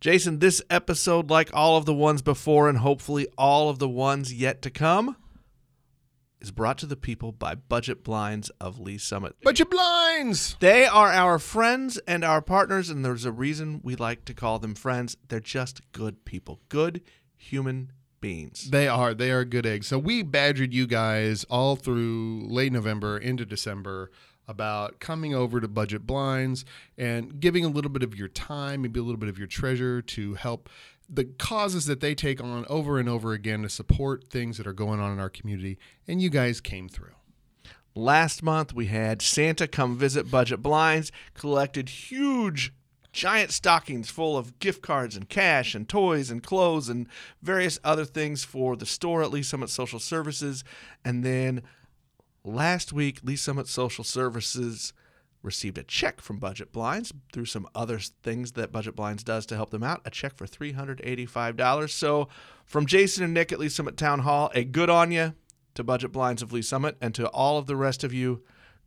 Jason, this episode, like all of the ones before and hopefully all of the ones yet to come, is brought to the people by Budget Blinds of Lee Summit. Budget Blinds! They are our friends and our partners, and there's a reason we like to call them friends. They're just good people, good human beings. They are. They are good eggs. So we badgered you guys all through late November into December about coming over to Budget Blinds and giving a little bit of your time, maybe a little bit of your treasure to help the causes that they take on over and over again to support things that are going on in our community. And you guys came through. Last month, we had Santa come visit Budget Blinds, collected huge, giant stockings full of gift cards and cash and toys and clothes and various other things for the store at Lee Summit Social Services. And then last week, Lee Summit Social Services received a check from Budget Blinds through some other things that Budget Blinds does to help them out, a check for $385. So, from Jason and Nick at Lee Summit Town Hall, a good on you to Budget Blinds of Lee Summit and to all of the rest of you.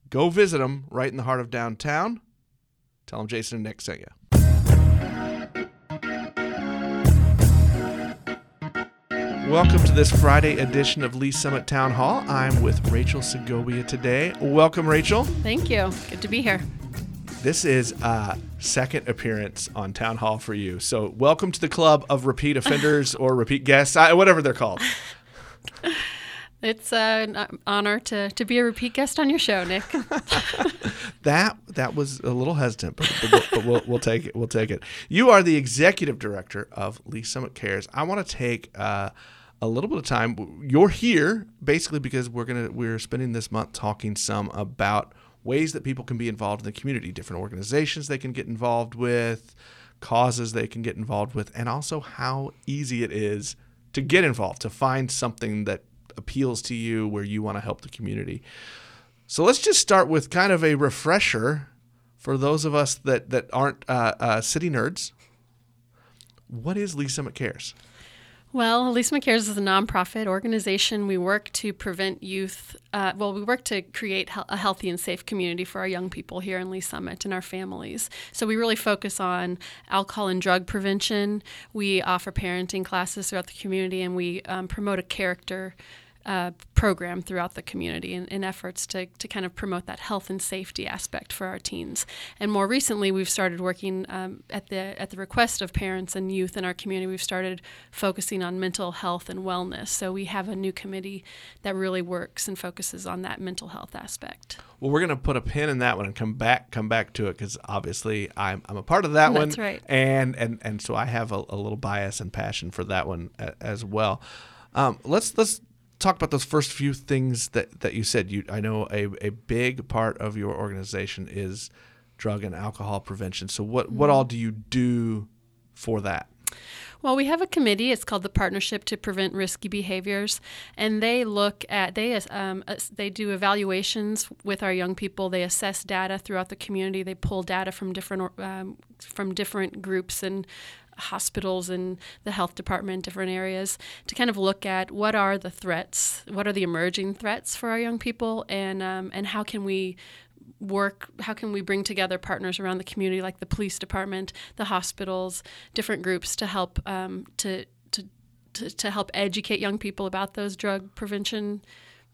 Go visit them right in the heart of downtown. Tell them Jason and Nick sent you. Welcome to this Friday edition of Lee Summit Town Hall. I'm with Rachel Segovia today. Welcome, Rachel. Thank you. Good to be here. This is a second appearance on Town Hall for you. So, welcome to the club of repeat offenders or repeat guests, whatever they're called. It's an honor to, to be a repeat guest on your show, Nick. That that was a little hesitant, but, but, we'll, but we'll, we'll take it. We'll take it. You are the executive director of Lee Summit Cares. I want to take uh, a little bit of time. You're here basically because we're gonna we're spending this month talking some about ways that people can be involved in the community, different organizations they can get involved with, causes they can get involved with, and also how easy it is to get involved, to find something that appeals to you where you want to help the community. So let's just start with kind of a refresher for those of us that that aren't uh, uh, city nerds. What is Lee Summit Cares? Well, Lee's Summit Cares is a nonprofit organization. We work to prevent youth, uh, well, we work to create a healthy and safe community for our young people here in Lee Summit and our families. So we really focus on alcohol and drug prevention. We offer parenting classes throughout the community, and we um, promote a character uh, program throughout the community in, in efforts to, to kind of promote that health and safety aspect for our teens. And more recently, we've started working um, at the at the request of parents and youth in our community. We've started focusing on mental health and wellness. So we have a new committee that really works and focuses on that mental health aspect. Well, we're gonna put a pin in that one and come back come back to it because obviously I'm, I'm a part of that one. That's right. And and and so I have a, a little bias and passion for that one as well. Um, let's let's talk about those first few things that, that you said. You I know a, a big part of your organization is drug and alcohol prevention. So what what all do you do for that? Well, we have a committee. It's called the Partnership to Prevent Risky Behaviors, and they look at they um, they do evaluations with our young people. They assess data throughout the community. They pull data from different um, from different groups and hospitals and the health department, different areas, to kind of look at what are the threats, what are the emerging threats for our young people, and um, and how can we work how can we bring together partners around the community like the police department the hospitals different groups to help um, to, to to to help educate young people about those drug prevention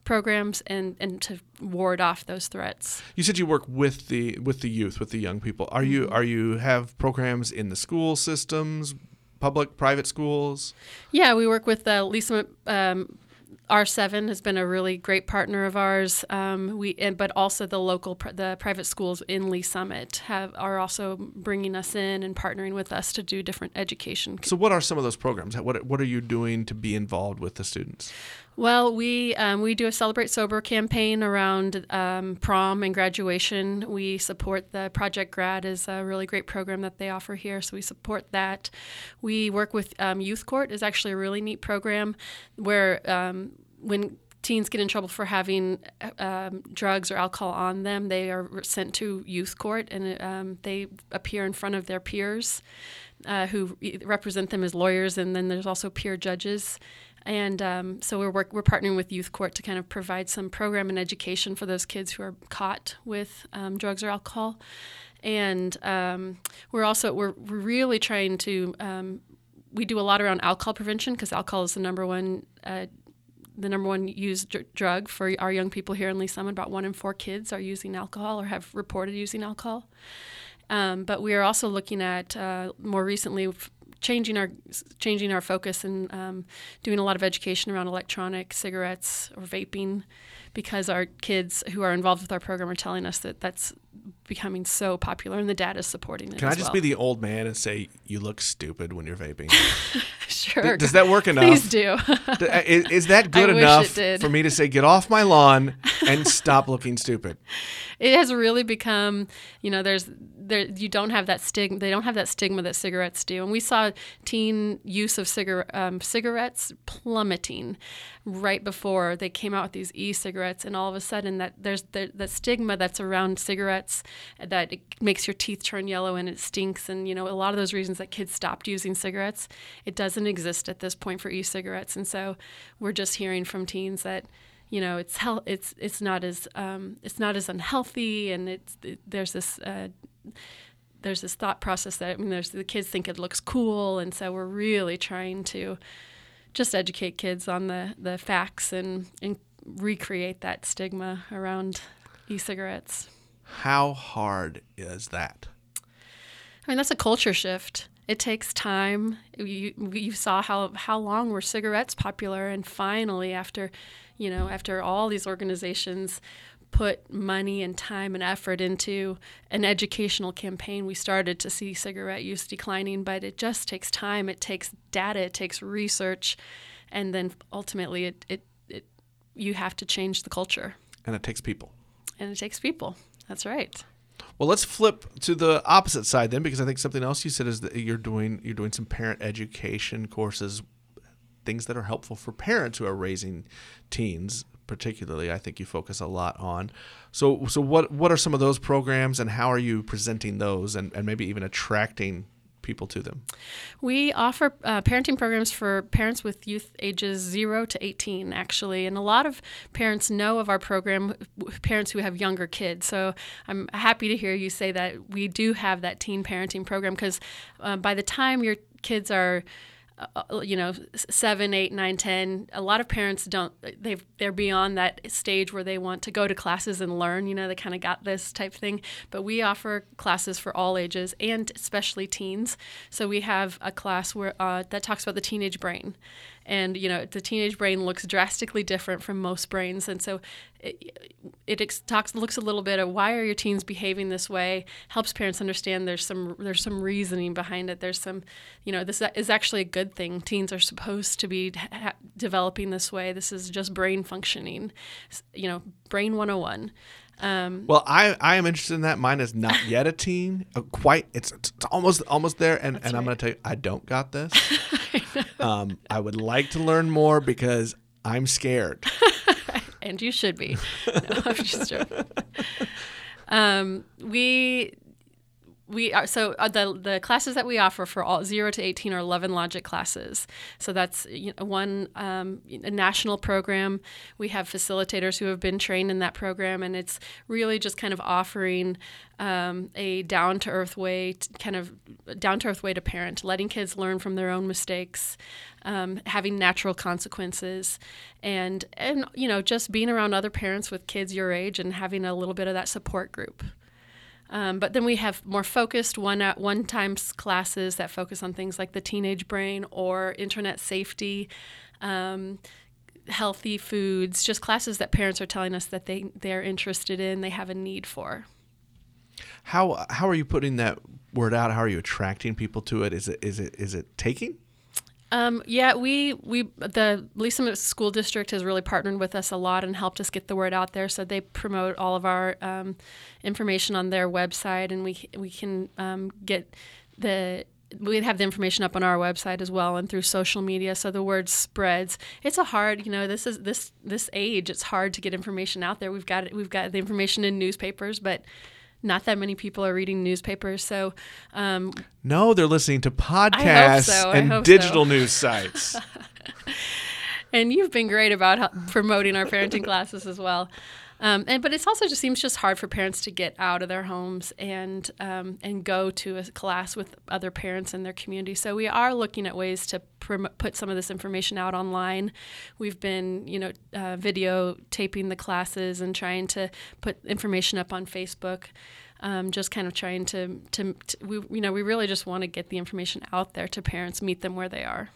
programs and and to ward off those threats You said you work with the with the youth, with the young people. Are you are you have programs in the school systems, public, private schools? yeah we work with uh, lisa um, R7 has been a really great partner of ours. Um, we, and, but also the local, pr- the private schools in Lee Summit have are also bringing us in and partnering with us to do different education So what are some of those programs? What what are you doing to be involved with the students? Well, we um, we do a celebrate sober campaign around um, prom and graduation. We support the Project Grad is a really great program that they offer here, so we support that. We work with um, Youth Court is actually a really neat program where um, when teens get in trouble for having um, drugs or alcohol on them, they are sent to youth court and um, they appear in front of their peers uh, who represent them as lawyers, and then there's also peer judges. And um, so we're work, we're partnering with Youth Court to kind of provide some program and education for those kids who are caught with um, drugs or alcohol. and um, we're also we're, really trying to um, we do a lot around alcohol prevention because alcohol is the number one uh, the number one used dr- drug for our young people here in Lee Summit. About one in four kids are using alcohol or have reported using alcohol. Um, but we are also looking at uh, more recently changing our changing our focus and um, doing a lot of education around electronic cigarettes or vaping because our kids who are involved with our program are telling us that that's becoming so popular and the data is supporting it. Can I just well. be the old man and say you look stupid when you're vaping? sure? Does that work enough? Please do. Uh, Is, is that good I enough for me to say get off my lawn and stop looking stupid? it has really become you know there's there you don't have that stigma they don't have that stigma that cigarettes do. And we saw teen use of um, cigarettes plummeting right before they came out with these e-cigarettes. And all of a sudden that there's the, the stigma that's around cigarettes that makes your teeth turn yellow and it stinks. And you know a lot of those reasons that kids stopped using cigarettes it doesn't exist at this point for e-cigarettes. And so we're just hearing from teens that you know it's hel- it's it's not as um, it's not as unhealthy. And it's it, there's this uh, there's this thought process that I mean there's the kids think it looks cool and so we're really trying to just educate kids on the the facts and and recreate that stigma around e-cigarettes. How hard is that? I mean, that's a culture shift. It takes time. You, you saw how, how long were cigarettes popular, and finally, after, you know, after all these organizations put money and time and effort into an educational campaign, we started to see cigarette use declining. But it just takes time. It takes data. It takes research, and then ultimately, it, it, it you have to change the culture, And it takes people. and it takes people. That's right. Well, let's flip to the opposite side then, because I think something else you said is that you're doing you're doing some parent education courses, things that are helpful for parents who are raising teens. Particularly, I think you focus a lot on. So, so what what are some of those programs, and how are you presenting those, and, and maybe even attracting people to them? We offer uh, parenting programs for parents with youth ages 0 to 18, actually. And a lot of parents know of our program, parents who have younger kids. So I'm happy to hear you say that we do have that teen parenting program because uh, by the time your kids are uh, you know seven eight nine ten a lot of parents don't they've they're beyond that stage where they want to go to classes and learn you know they kind of got this type thing. But we offer classes for all ages and especially teens. So we have a class where uh, that talks about the teenage brain and you know the teenage brain looks drastically different from most brains and so it, it ex- talks looks a little bit at why are your teens behaving this way helps parents understand there's some there's some reasoning behind it there's some you know this is actually a good thing teens are supposed to be ha- developing this way this is just brain functioning you know brain 101 um, Well, I, I am interested in that. Mine is not yet a teen. Uh, quite, it's, it's almost almost there. And, and I'm going to tell you, I don't got this. um, I would like to learn more because I'm scared. and you should be. No, I'm just joking. Um, we we are so uh, the the classes that we offer for all zero to eighteen are Love and Logic classes. So that's you know, one um, a national program. We have facilitators who have been trained in that program, and it's really just kind of offering um, a down to earth way, to, kind of down to earth way to parent, letting kids learn from their own mistakes, um, having natural consequences, and and you know just being around other parents with kids your age and having a little bit of that support group. Um, but then we have more focused one at one times classes that focus on things like the teenage brain or internet safety, um, healthy foods, just classes that parents are telling us that they they're interested in, they have a need for. How how are you putting that word out? How are you attracting people to it? Is it is it is it taking? Um, yeah, we we the Lee Summit School District has really partnered with us a lot and helped us get the word out there. So they promote all of our um, information on their website, and we we can um, get the we have the information up on our website as well and through social media. So the word spreads. It's a hard you know this is this this age it's hard to get information out there. We've got it we've got the information in newspapers but not that many people are reading newspapers so um, No, they're listening to podcasts so. And digital so. news sites. and you've been great about promoting our parenting classes as well. Um, and but it's also just seems just hard for parents to get out of their homes and um, and go to a class with other parents in their community. So we are looking at ways to prom- put some of this information out online. We've been you know uh, videotaping the classes and trying to put information up on Facebook. Um, just kind of trying to, to, to we you know we really just want to get the information out there to parents, meet them where they are.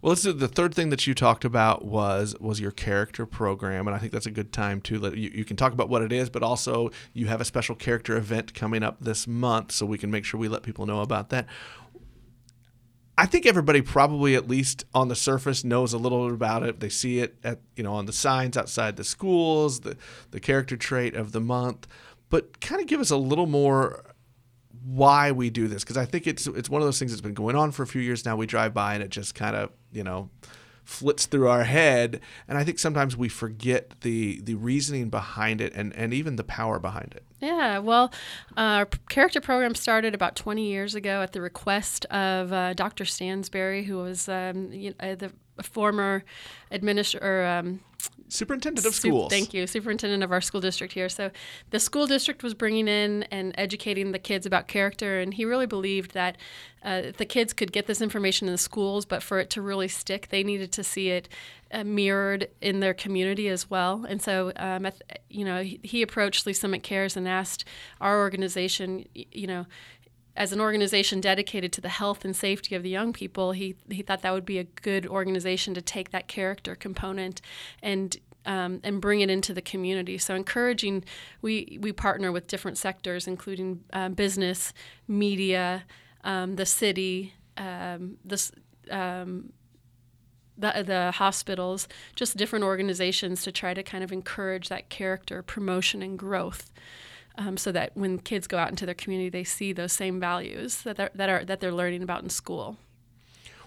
Well, this is the third thing that you talked about was was your character program, and I think that's a good time to let you, you can talk about what it is, but also you have a special character event coming up this month, so we can make sure we let people know about that. I think everybody probably at least on the surface knows a little about it. They see it at you know on the signs outside the schools, the the character trait of the month, but kind of give us a little more why we do this because I think it's it's one of those things that's been going on for a few years now. We drive by and it just kind of you know flits through our head, and I think sometimes we forget the the reasoning behind it and and even the power behind it. Yeah, well, uh, our character program started about 20 years ago at the request of uh, Dr. Stansberry, who was um, you know, the former administrator. Um, superintendent of schools. Thank you, superintendent of our school district here. So, the school district was bringing in and educating the kids about character, and he really believed that uh, the kids could get this information in the schools, but for it to really stick, they needed to see it uh, mirrored in their community as well. And so, um, you know, he, he approached Lee's Summit Cares and asked our organization, you know, as an organization dedicated to the health and safety of the young people, he, he thought that would be a good organization to take that character component and um, and bring it into the community. So encouraging, we we partner with different sectors, including uh, business, media, um, the city, um. Um, the, the hospitals, just different organizations to try to kind of encourage that character promotion and growth um, so that when kids go out into their community, they see those same values that they're, that are that they're learning about in school.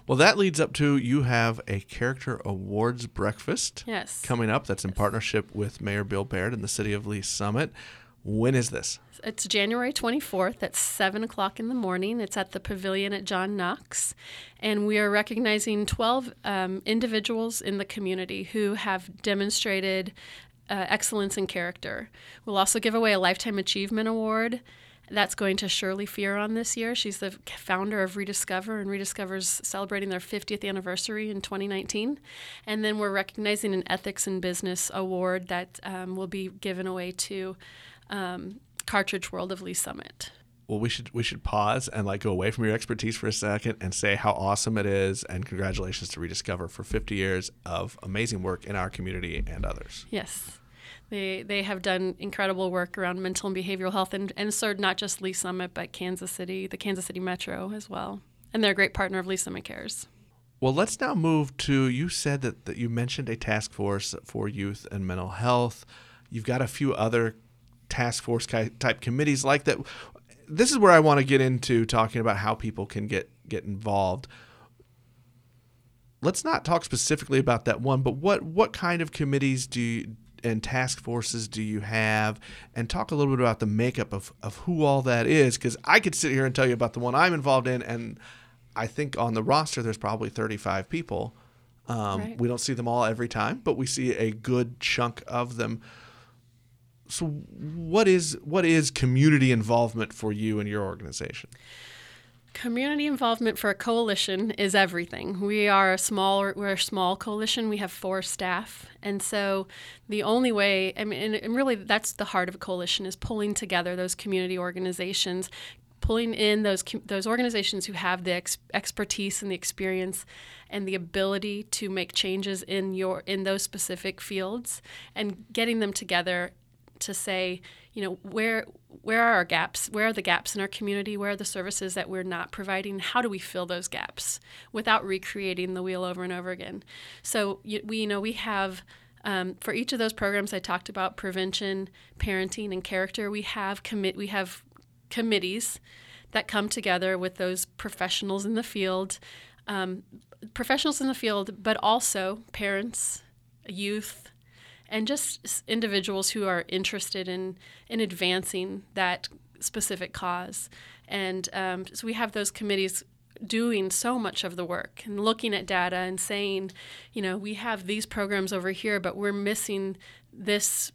Well, that leads up to you have a character awards breakfast. Yes. Coming up, that's in yes. partnership with Mayor Bill Baird and the City of Lee Summit. When is this? It's January 24th at 7 o'clock in the morning. It's at the pavilion at John Knox. And we are recognizing 12 um, individuals in the community who have demonstrated uh, excellence in character. We'll also give away a Lifetime Achievement Award. That's going to Shirley Fearon this year. She's the founder of Rediscover, and Rediscover's celebrating their 50th anniversary in 2019. And then we're recognizing an Ethics in Business Award that um, will be given away to um, Cartridge World of Lee Summit well we should we should pause and like go away from your expertise for a second and say how awesome it is and congratulations to rediscover for 50 years of amazing work in our community and others yes they they have done incredible work around mental and behavioral health and, and served not just lee summit but kansas city the kansas city metro as well and they're a great partner of lee summit cares well, let's now move to you said that, that you mentioned a task force for youth and mental health. You've got a few other task force type committees like that this is where I want to get into talking about how people can get get involved. Let's not talk specifically about that one, but what what kind of committees do you, and task forces do you have and talk a little bit about the makeup of, of who all that is because i could sit here and tell you about the one i'm involved in and i think on the roster there's probably 35 people um, right. we don't see them all every time but we see a good chunk of them so what is what is community involvement for you and your organization? Community involvement for a coalition is everything. We are a small we're a small coalition. We have four staff, and so the only way I mean, and really that's the heart of a coalition is pulling together those community organizations, pulling in those those organizations who have the ex- expertise and the experience and the ability to make changes in your in those specific fields, and getting them together to say, you know, where where are our gaps? Where are the gaps in our community? Where are the services that we're not providing? How do we fill those gaps without recreating the wheel over and over again? So we you know we have um, for each of those programs I talked about prevention, parenting, and character. We have commit we have committees that come together with those professionals in the field, um, professionals in the field, but also parents, youth, and just individuals who are interested in in advancing that specific cause. And um, so we have those committees doing so much of the work and looking at data and saying, you know, we have these programs over here, but we're missing this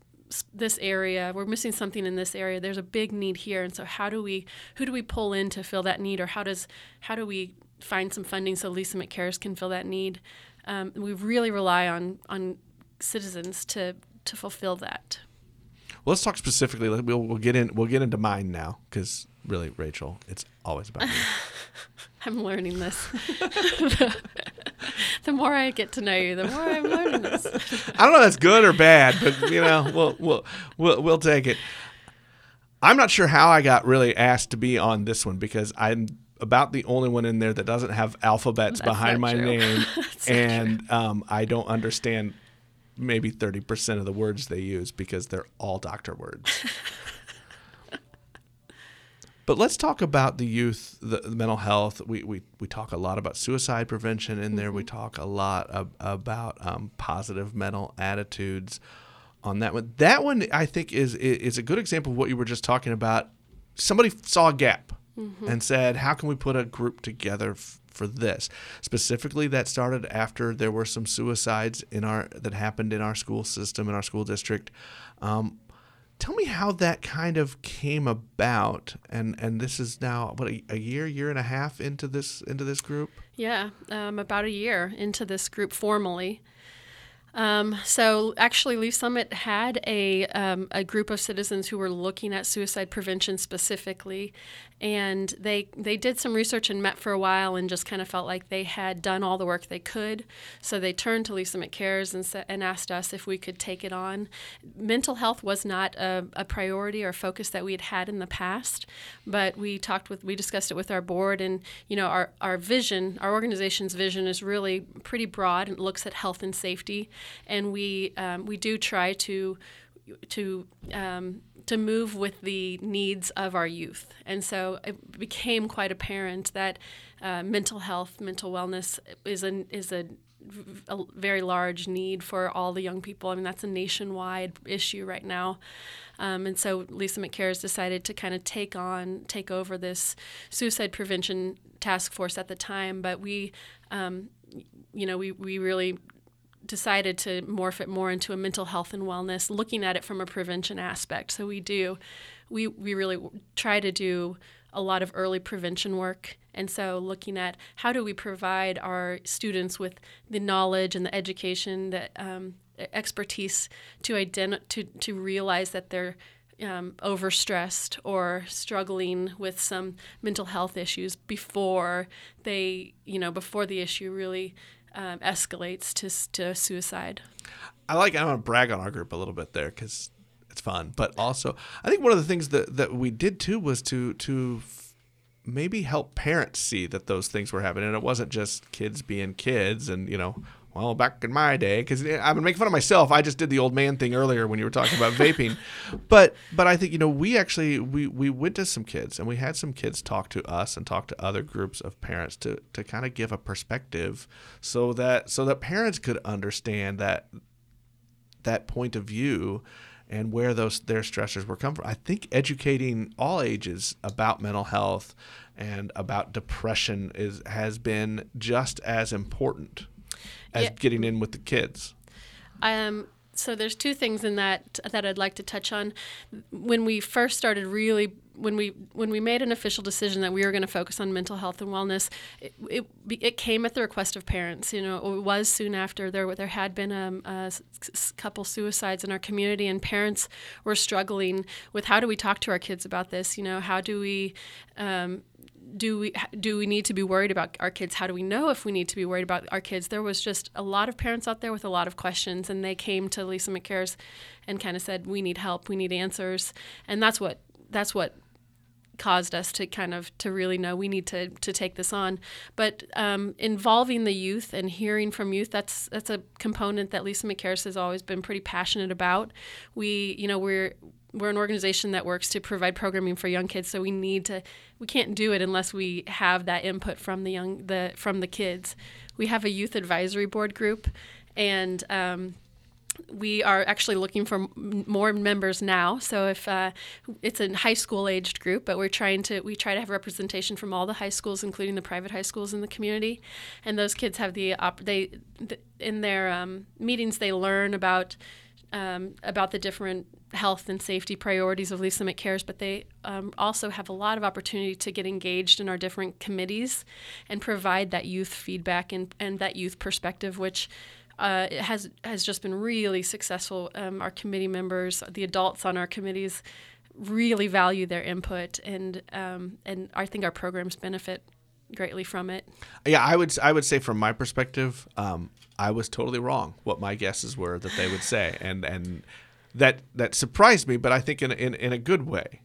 this area. We're missing something in this area. There's a big need here, and so how do we who do we pull in to fill that need, or how does how do we find some funding so Lee's Summit Cares can fill that need? Um, we really rely on on citizens to to fulfill that. Well, let's talk specifically. We'll, we'll get in. We'll get into mine now because really, Rachel, it's always about you. I'm learning this. the more I get to know you, the more I'm learning this. I don't know if that's good or bad, but you know, we'll we'll we'll, we'll take it. I'm not sure how I got really asked to be on this one because I'm about the only one in there that doesn't have alphabets That's behind my true. name, and um, I don't understand maybe 30% of the words they use because they're all doctor words. But let's talk about the youth, the, the mental health. We, we, we talk a lot about suicide prevention in there. We talk a lot ab- about um, positive mental attitudes on that one. That one, I think, is, is a good example of what you were just talking about. Somebody saw a gap and said, How can we put a group together f- for this? Specifically, that started after there were some suicides in our that happened in our school system, in our school district. Um, Tell me how that kind of came about, and and this is now what a, a year, year and a half into this into this group. Yeah, um, about a year into this group formally. Um, so actually, Lee's Summit had a, um, a group of citizens who were looking at suicide prevention specifically, and they they did some research and met for a while and just kind of felt like they had done all the work they could. So they turned to Lee's Summit Cares and, sa- and asked us if we could take it on. Mental health was not a, a priority or focus that we had had in the past, but we talked with we discussed it with our board, and you know our our vision, our organization's vision is really pretty broad and looks at health and safety, and we um, we do try to to um, to move with the needs of our youth, and so it became quite apparent that uh, mental health, mental wellness is a is a a very large need for all the young people. I mean, that's a nationwide issue right now. Um, and so Lee's Summit Cares decided to kind of take on, take over this suicide prevention task force at the time. But we, um, you know, we, we really decided to morph it more into a mental health and wellness, looking at it from a prevention aspect. So we do, we, we really try to do a lot of early prevention work. And so looking at how do we provide our students with the knowledge and the education, the um, expertise to, identi- to, to realize that they're um, overstressed or struggling with some mental health issues before they, you know, before the issue really um, escalates to, to suicide. I like. I want to brag on our group a little bit there because it's fun. But also, I think one of the things that that we did too was to to maybe help parents see that those things were happening, and it wasn't just kids being kids, and you know. Well, back in my day, because eh, I've been making fun of myself. I just did the old man thing earlier when you were talking about vaping, but but I think you know we actually we we went to some kids and we had some kids talk to us and talk to other groups of parents to to kind of give a perspective, so that so that parents could understand that that point of view and where those their stressors were come from. I think educating all ages about mental health and about depression is has been just as important as Yeah. getting in with the kids. Um, so there's two things in that that I'd like to touch on. When we first started really when we when we made an official decision that we were going to focus on mental health and wellness, it, it, it came at the request of parents. You know, it was soon after there there had been a, a, s- couple suicides in our community, and parents were struggling with how do we talk to our kids about this. You know, how do we um, do we do we need to be worried about our kids? How do we know if we need to be worried about our kids? There was just a lot of parents out there with a lot of questions, and they came to Lee's Summit Cares and kind of said, "We need help. We need answers," and that's what that's what caused us to kind of to really know we need to to take this on. But um, involving the youth and hearing from youth that's that's a component that Lee's Summit Cares has always been pretty passionate about. We you know we're we're an organization that works to provide programming for young kids so we need to we can't do it unless we have that input from the young the from the kids we have a youth advisory board group and um, we are actually looking for more members now. So if uh, it's a high school aged group, but we're trying to we try to have representation from all the high schools, including the private high schools in the community, and those kids have the op- they th- in their um, meetings they learn about um, about the different health and safety priorities of Lee Summit Cares, but they um, also have a lot of opportunity to get engaged in our different committees and provide that youth feedback and, and that youth perspective, which uh, has has just been really successful. Um, our committee members, the adults on our committees, really value their input, and um, and I think our programs benefit greatly from it. Yeah, I would I would say from my perspective, um, I was totally wrong. What my guesses were that they would say, and and that that surprised me, but I think in in, in a good way.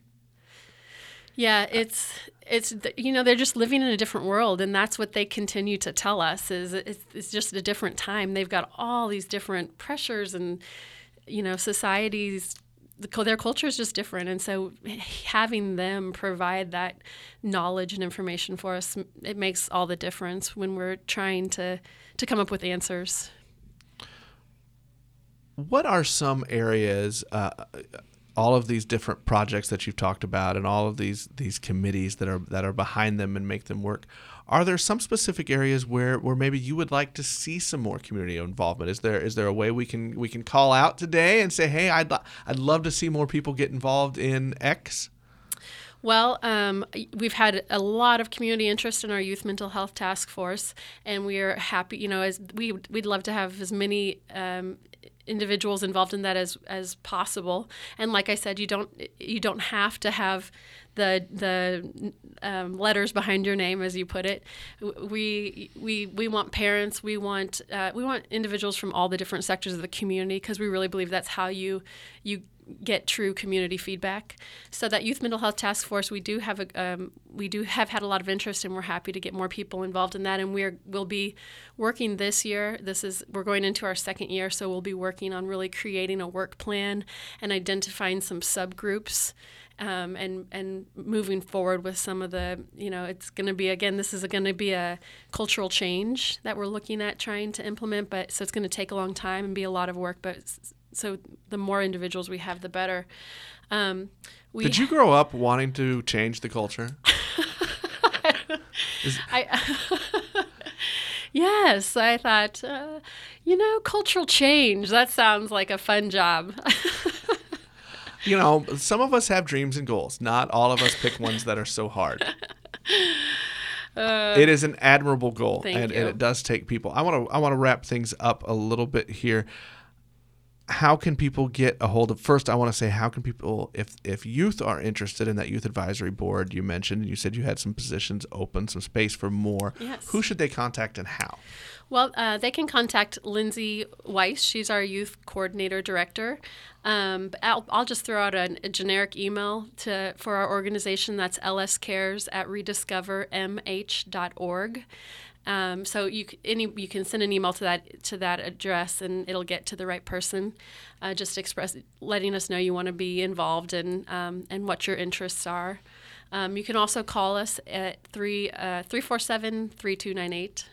Yeah, it's it's you know they're just living in a different world, and that's what they continue to tell us is it's, it's just a different time. They've got all these different pressures and you know societies their culture is just different and so having them provide that knowledge and information for us it makes all the difference when we're trying to to come up with answers what are some areas uh, all of these different projects that you've talked about and all of these these committees that are that are behind them and make them work are there some specific areas where, where maybe you would like to see some more community involvement? Is there is there a way we can we can call out today and say, hey, I'd I'd love to see more people get involved in X? Well, um, we've had a lot of community interest in our youth mental health task force, and we are happy. You know, as we we'd love to have as many um, individuals involved in that as as possible. And like I said, you don't you don't have to have the the um, letters behind your name, as you put it. We we we want parents. We want uh, we want individuals from all the different sectors of the community because we really believe that's how you you get true community feedback. So that youth mental health task force, we do have a um, we do have had a lot of interest, and we're happy to get more people involved in that. And we're we'll be working this year. This is we're going into our second year, so we'll be working on really creating a work plan and identifying some subgroups. Um, and and moving forward with some of the you know it's going to be again this is going to be a cultural change that we're looking at trying to implement but so it's going to take a long time and be a lot of work but so the more individuals we have, the better. Um, Did you grow up wanting to change the culture? I, yes, I thought, uh, you know, cultural change. That sounds like a fun job. you know, some of us have dreams and goals. Not all of us pick ones that are so hard. Uh, it is an admirable goal, and, and, it does take people. I want to I want to wrap things up a little bit here how can people get a hold of first i want to say how can people if if youth are interested in that youth advisory board you mentioned you said you had some positions open some space for more yes. who should they contact and how? Well uh, they can contact lindsay weiss. She's our youth coordinator director. Um, I'll, I'll, just throw out a, a, generic email to for our organization. That's lscares at rediscovermh.org um, so you any you can send an email to that to that address and it'll get to the right person. Uh, just express letting us know you want to be involved and um, and what your interests are. Um, you can also call us at three uh, three four seven three two nine eight.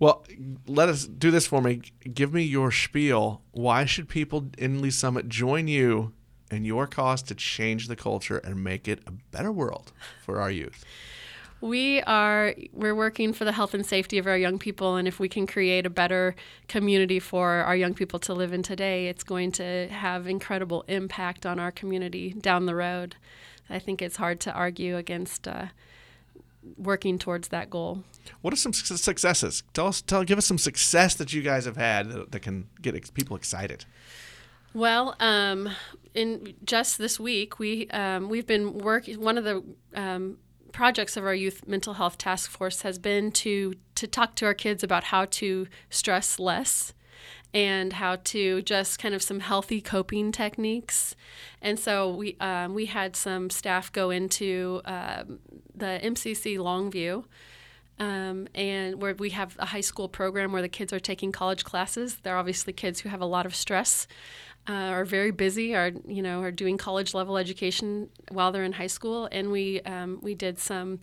Well, let us do this for me. Give me your spiel. Why should people in Lee Summit join you and your cause to change the culture and make it a better world for our youth? We are we're working for the health and safety of our young people and if we can create a better community for our young people to live in today it's going to have incredible impact on our community down the road. I think it's hard to argue against uh, working towards that goal. What are some successes? Tell us tell give us some success that you guys have had that, that can get people excited. Well, um, in just this week, we um, we've been working. One of the um, projects of our youth mental health task force has been to to talk to our kids about how to stress less and how to just kind of some healthy coping techniques. And so we um, we had some staff go into um, the MCC Longview. Um, and where we have a high school program where the kids are taking college classes. They're obviously kids who have a lot of stress uh, are very busy, are you know are doing college level education while they're in high school, and we um, we did some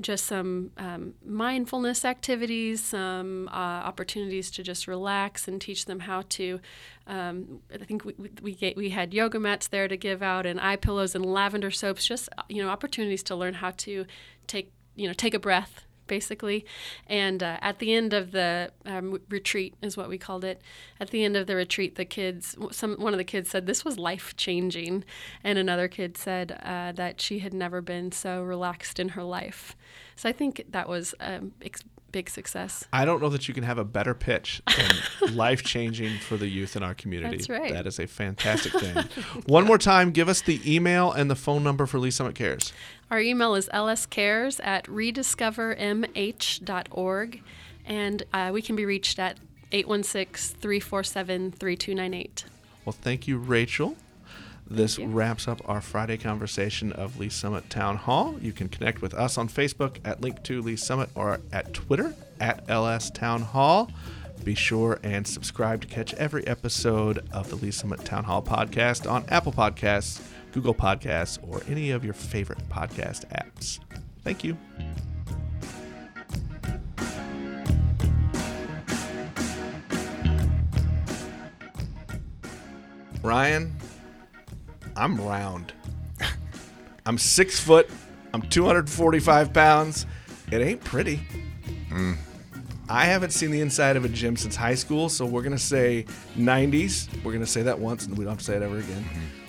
just some um, mindfulness activities, some uh, opportunities to just relax and teach them how to. Um, I think we we, we had yoga mats there to give out and eye pillows and lavender soaps, just you know opportunities to learn how to take you know take a breath, basically. And uh, at the end of the um, retreat, is what we called it. At the end of the retreat, the kids, some one of the kids said this was life changing, and another kid said uh, that she had never been so relaxed in her life. So I think that was a ex- big success. I don't know that you can have a better pitch than life changing for the youth in our community. That's right. That is a fantastic thing. One more time, give us the email and the phone number for Lee Summit Cares. Our email is lscares at rediscovermh.org, and uh, we can be reached at 816 347 3298. Well, thank you, Rachel. This wraps up our Friday conversation of Lee Summit Town Hall. You can connect with us on Facebook at Link to Lee Summit or at Twitter at LS Town Hall. Be sure and subscribe to catch every episode of the Lee Summit Town Hall podcast on Apple Podcasts, Google Podcasts, or any of your favorite podcast apps. Thank you. Ryan, I'm round. I'm six foot. I'm 245 pounds. It ain't pretty. Mm. I haven't seen the inside of a gym since high school, so we're gonna say 90s. We're gonna say that once, and we don't have to say it ever again. Mm-hmm.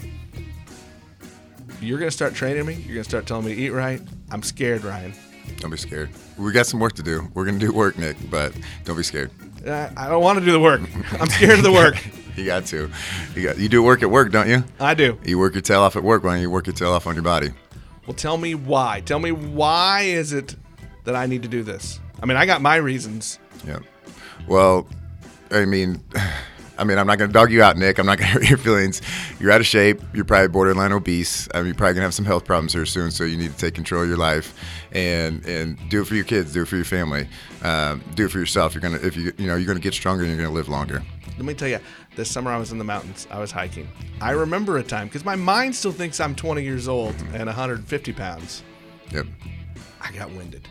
You're gonna start training me. You're gonna start telling me to eat right. I'm scared, Ryan. Don't be scared. We got some work to do. We're gonna do work, Nick, but don't be scared. I, I don't want to do the work. I'm scared of the work. You got to. You got. You do work at work, don't you? I do. You work your tail off at work. Why don't you work your tail off on your body? Well, tell me why. Tell me why is it that I need to do this? I mean, I got my reasons. Yeah. Well, I mean, I mean, I'm not going to dog you out, Nick. I'm not going to hurt your feelings. You're out of shape. You're probably borderline obese. I mean, you're probably going to have some health problems here soon. So you need to take control of your life and and do it for your kids. Do it for your family. Um, do it for yourself. You're gonna if you you know you're going to get stronger and you're going to live longer. Let me tell you, this summer I was in the mountains. I was hiking. I remember a time because my mind still thinks I'm 20 years old and 150 pounds. Yep. I got winded.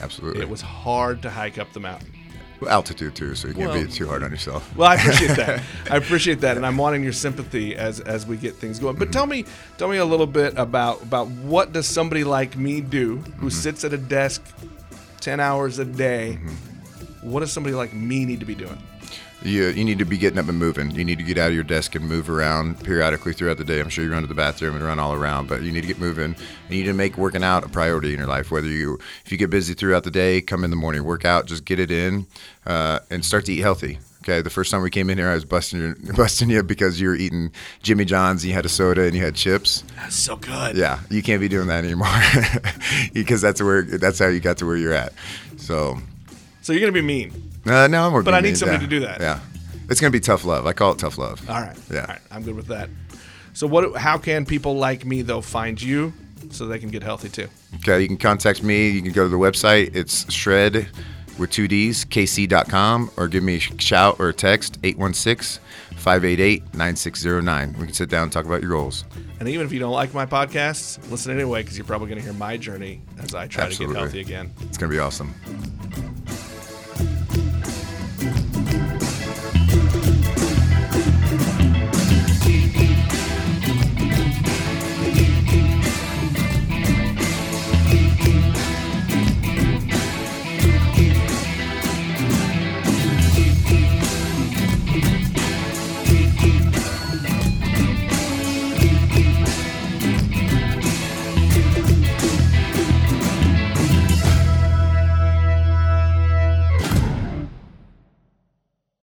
Absolutely. It was hard to hike up the mountain. Altitude too, so you can't Well- be too hard on yourself. Well, I appreciate that. I appreciate that, and I'm wanting your sympathy as as we get things going. But mm-hmm. tell me, tell me a little bit about about what does somebody like me do who mm-hmm. sits at a desk ten hours a day? Mm-hmm. What does somebody like me need to be doing? You, you need to be getting up and moving. You need to get out of your desk and move around periodically throughout the day. I'm sure you run to the bathroom and run all around, but you need to get moving. You need to make working out a priority in your life. Whether you, if you get busy throughout the day, come in the morning, work out, just get it in, uh, and start to eat healthy. Okay, the first time we came in here, I was busting you, busting you because you were eating Jimmy John's and you had a soda and you had chips. That's so good. Yeah, you can't be doing that anymore because that's where that's how you got to where you're at. So So you're gonna be mean. Uh, no, I'm more. But I need somebody yeah. to do that. Yeah, it's gonna be tough love. I call it tough love. All right. Yeah. All right. I'm good with that. So what? How can people like me though find you so they can get healthy too? Okay, you can contact me. You can go to the website. It's shred with two D's, kc.com, or give me a shout or a text, 816 588 9609. We can sit down and talk about your goals. And even if you don't like my podcasts, listen anyway because you're probably going to hear my journey as I try Absolutely. to get healthy again. It's going to be awesome.